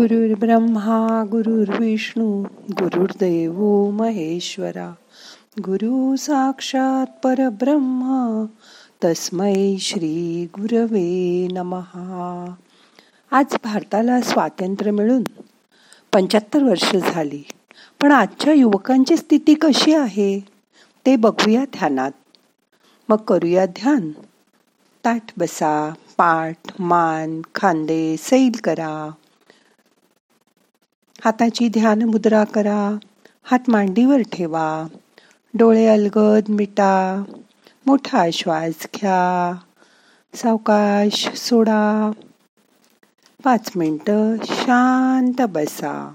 ब्रह्मा गुरुर्विष्णू गुरुर्देव महेश्वरा गुरु साक्षात परब्रह्मा तस्मै श्री गुरवे नमहा आज भारताला स्वातंत्र्य मिळून पंच्याहत्तर वर्ष झाली पण आजच्या युवकांची स्थिती कशी आहे ते बघूया ध्यानात. मग करूया ध्यान. ताठ बसा पाठ मान खांदे सैल करा. हाताची ध्यान मुद्रा करा. हात मांडीवर ठेवा. डोळे अलगद मिटा. मोठा श्वास घ्या. सावकाश सोडा. पाच मिनटं शांत बसा.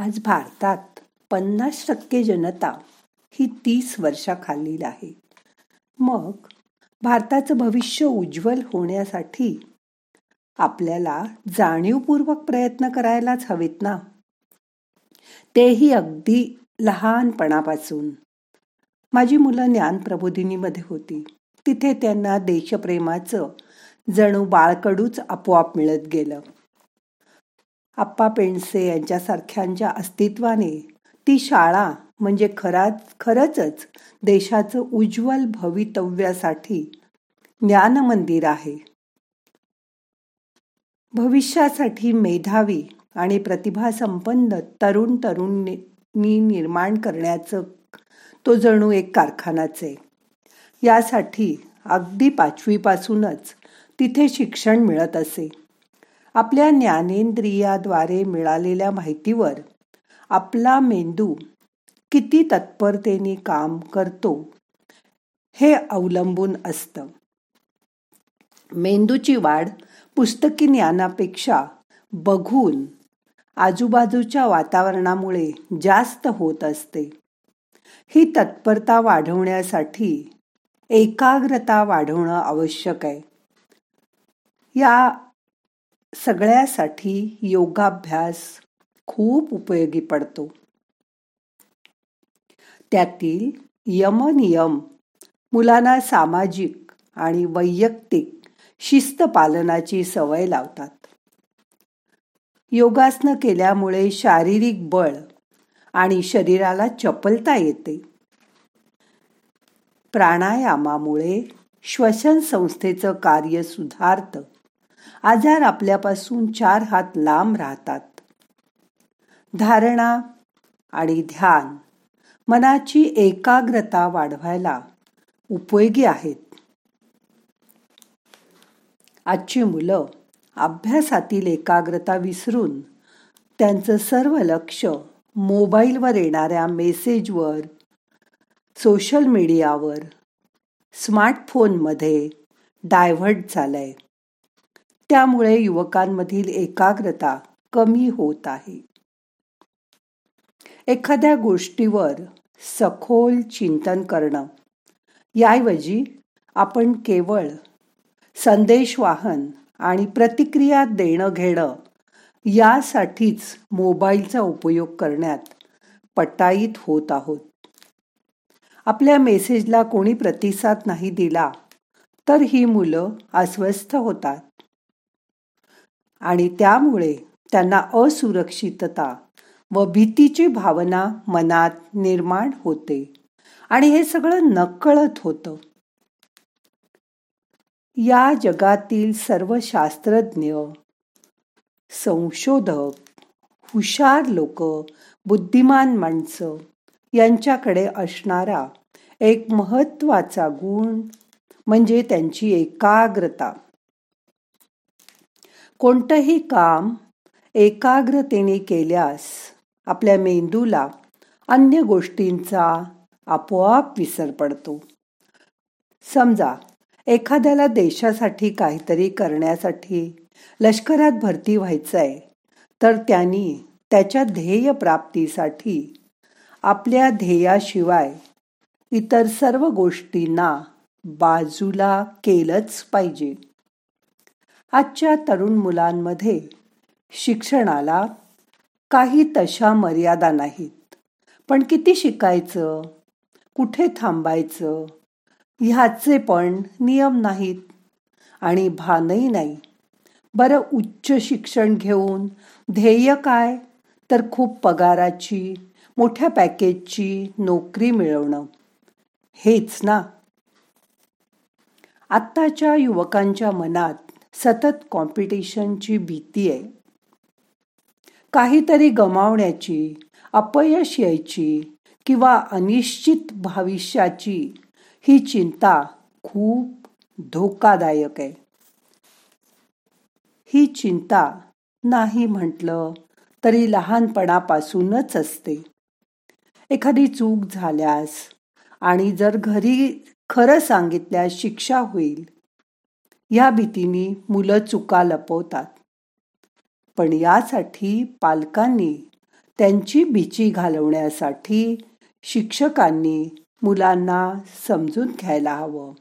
आज भारतात पन्नास टक्के जनता ही तीस वर्षाखालील आहे. मग भारताचं भविष्य उज्ज्वल होण्यासाठी आपल्याला जाणीवपूर्वक प्रयत्न करायलाच हवेत ना? तेही अगदी लहानपणापासून. माझी मुलं ज्ञान प्रबोधिनीमध्ये होती. तिथे त्यांना देशप्रेमाचं जणू बाळकडूच आपोआप मिळत गेलं. आप्पा पेंडसे यांच्यासारख्यांच्या अस्तित्वाने ती शाळा म्हणजे खराच खरंचच देशाचं उज्ज्वल भवितव्यासाठी ज्ञान मंदिर आहे. भविष्यासाठी मेधावी आणि प्रतिभा संपन्न तरुण तरुणी निर्माण करण्याचं तो जणू एक कारखानाच आहे. यासाठी अगदी पाचवीपासूनच तिथे शिक्षण मिळत असे. आपल्या ज्ञानेंद्रियाद्वारे मिळालेल्या माहितीवर आपला मेंदू किती तत्परतेने काम करतो हे अवलंबून असतं. मेंदूची वाढ पुस्तकी ज्ञानापेक्षा बघून आजूबाजूच्या वातावरणामुळे जास्त होत असते. ही तत्परता वाढवण्यासाठी एकाग्रता वाढवणं आवश्यक आहे. या सगळ्यासाठी योगाभ्यास खूप उपयोगी पडतो. त्यातील यमनियम मुलांना सामाजिक आणि वैयक्तिक शिस्त पालनाची सवय लावतात. योगासनं केल्यामुळे शारीरिक बळ आणि शरीराला चपलता येते. प्राणायामामुळे श्वसन संस्थेचं कार्य सुधारतं. आजार आपल्यापासून चार हात लांब राहतात. धारणा आणि ध्यान मनाची एकाग्रता वाढवायला उपयोगी आहेत. आजची मुलं अभ्यासातील एकाग्रता विसरून त्यांचं सर्व लक्ष मोबाईलवर येणाऱ्या मेसेजवर सोशल मीडियावर स्मार्टफोनमध्ये डायव्हर्ट झालंय. त्यामुळे युवकांमधील एकाग्रता कमी होत आहे. एखाद्या गोष्टीवर सखोल चिंतन करणं याऐवजी आपण केवळ संदेशवाहन आणि प्रतिक्रिया देणं घेणं यासाठीच मोबाईलचा उपयोग करण्यात पटाईत होत आहोत. आपल्या मेसेजला कोणी प्रतिसाद नाही दिला तर ही मुलं अस्वस्थ होतात. आणि त्यामुळे त्यांना असुरक्षितता व भीतीची भावना मनात निर्माण होते. आणि हे सगळं नकळत होतं. या जगातील सर्व शास्त्रज्ञ संशोधक हुशार लोक बुद्धिमान माणसं यांच्याकडे असणारा एक महत्त्वाचा गुण म्हणजे त्यांची एकाग्रता. कोणतंही काम एकाग्रतेने केल्यास आपल्या मेंदूला अन्य गोष्टींचा आपोआप विसर पडतो. समजा एखाद्याला देशासाठी काहीतरी करण्यासाठी लष्करात भरती व्हायचं आहे तर त्यांनी त्याच्या ध्येय प्राप्तीसाठी आपल्या ध्येयाशिवाय इतर सर्व गोष्टींना बाजूला केलंच पाहिजे. आजच्या तरुण मुलांमध्ये शिक्षणाला काही तशा मर्यादा नाहीत. पण किती शिकायचं? कुठे थांबायचं? ह्याचे पण नियम नाहीत. आणि भानही नाही. बरं उच्च शिक्षण घेऊन ध्येय काय? तर खूप पगाराची मोठ्या पॅकेजची नोकरी मिळवणं. हेच ना. आत्ताच्या युवकांच्या मनात सतत कॉम्पिटिशनची भीती आहे. काहीतरी गमावण्याची अपयश यायची किंवा अनिश्चित भविष्याची ही चिंता खूप धोकादायक आहे. ही चिंता नाही म्हटलं तरी लहानपणापासूनच असते. एखादी चूक झाल्यास आणि जर घरी खरं सांगितल्यास शिक्षा होईल या भीतीने मुलं चुका लपवतात. पण यासाठी पालकांनी त्यांची भीची घालवण्यासाठी शिक्षकांनी मुलांना समजून घ्यायला हवं.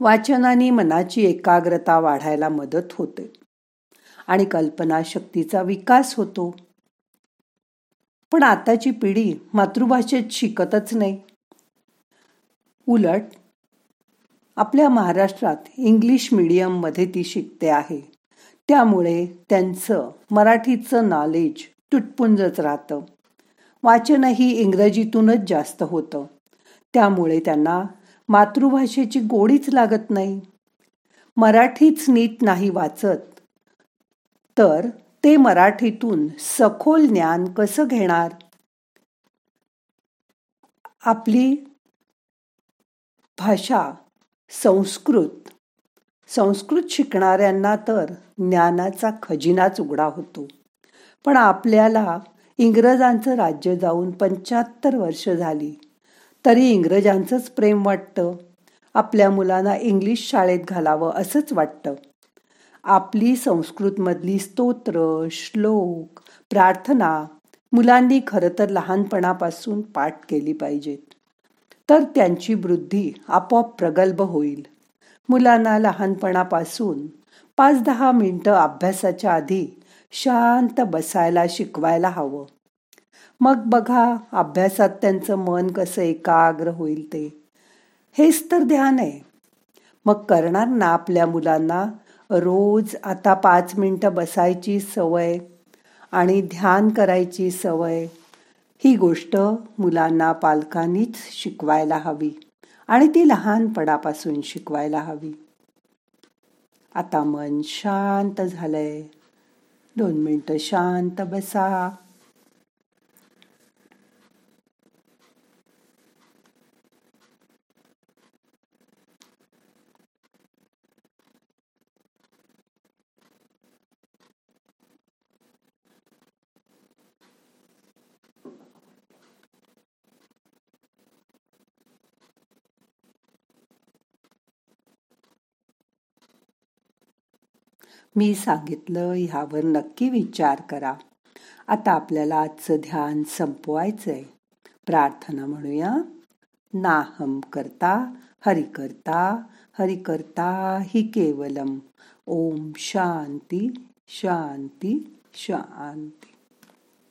वाचनाने मनाची एकाग्रता वाढायला मदत होते आणि कल्पनाशक्तीचा विकास होतो. पण आताची पिढी मातृभाषेत शिकतच नाही. उलट आपल्या महाराष्ट्रात इंग्लिश मीडियममध्ये ती शिकते आहे. त्यामुळे त्यांचं मराठीचं नॉलेज तुटपुंजच राहतं. वाचनही इंग्रजीतूनच जास्त होतं. त्यामुळे त्यांना मातृभाषेची गोडीच लागत नाही. मराठीच नीट नाही वाचत तर ते मराठीतून सखोल ज्ञान कसं घेणार? आपली भाषा संस्कृत. संस्कृत शिकणाऱ्यांना तर ज्ञानाचा खजिनाच उघडा होतो. पण आपल्याला इंग्रजांचं राज्य जाऊन पंच्याहत्तर वर्ष झाली. तरी इंग्रजांचंच प्रेम वाटतं. आपल्या मुलांना इंग्लिश शाळेत घालावं असंच वाटतं. आपली संस्कृतमधली स्तोत्र श्लोक प्रार्थना मुलांनी खरं तर लहानपणापासून पाठ केली पाहिजेत. तर त्यांची वृद्धी आपोआप प्रगल्भ होईल. मुलांना लहानपणापासून पाच दहा मिनटं अभ्यासाच्या आधी शांत बसायला शिकवायला हवं. मग बघा अभ्यासात त्यांचं मन कसं एकाग्र होईल ते. हेच तर ध्यान आहे. मग करणार ना आपल्या मुलांना रोज आता पाच मिनटं बसायची सवय आणि ध्यान करायची सवय. ही गोष्ट मुलांना पालकांनीच शिकवायला हवी आणि ती लहानपणापासून शिकवायला हवी. आता मन शांत झालंय. दोन मिनटं शांत बसा. मी सांगितलं ह्यावर नक्की विचार करा. आता आपल्याला आजचं ध्यान संपवायचंय. प्रार्थना म्हणूया. नाहम करता हरि करता हरि करता हि केवलम. ओम शांती शांती शांती.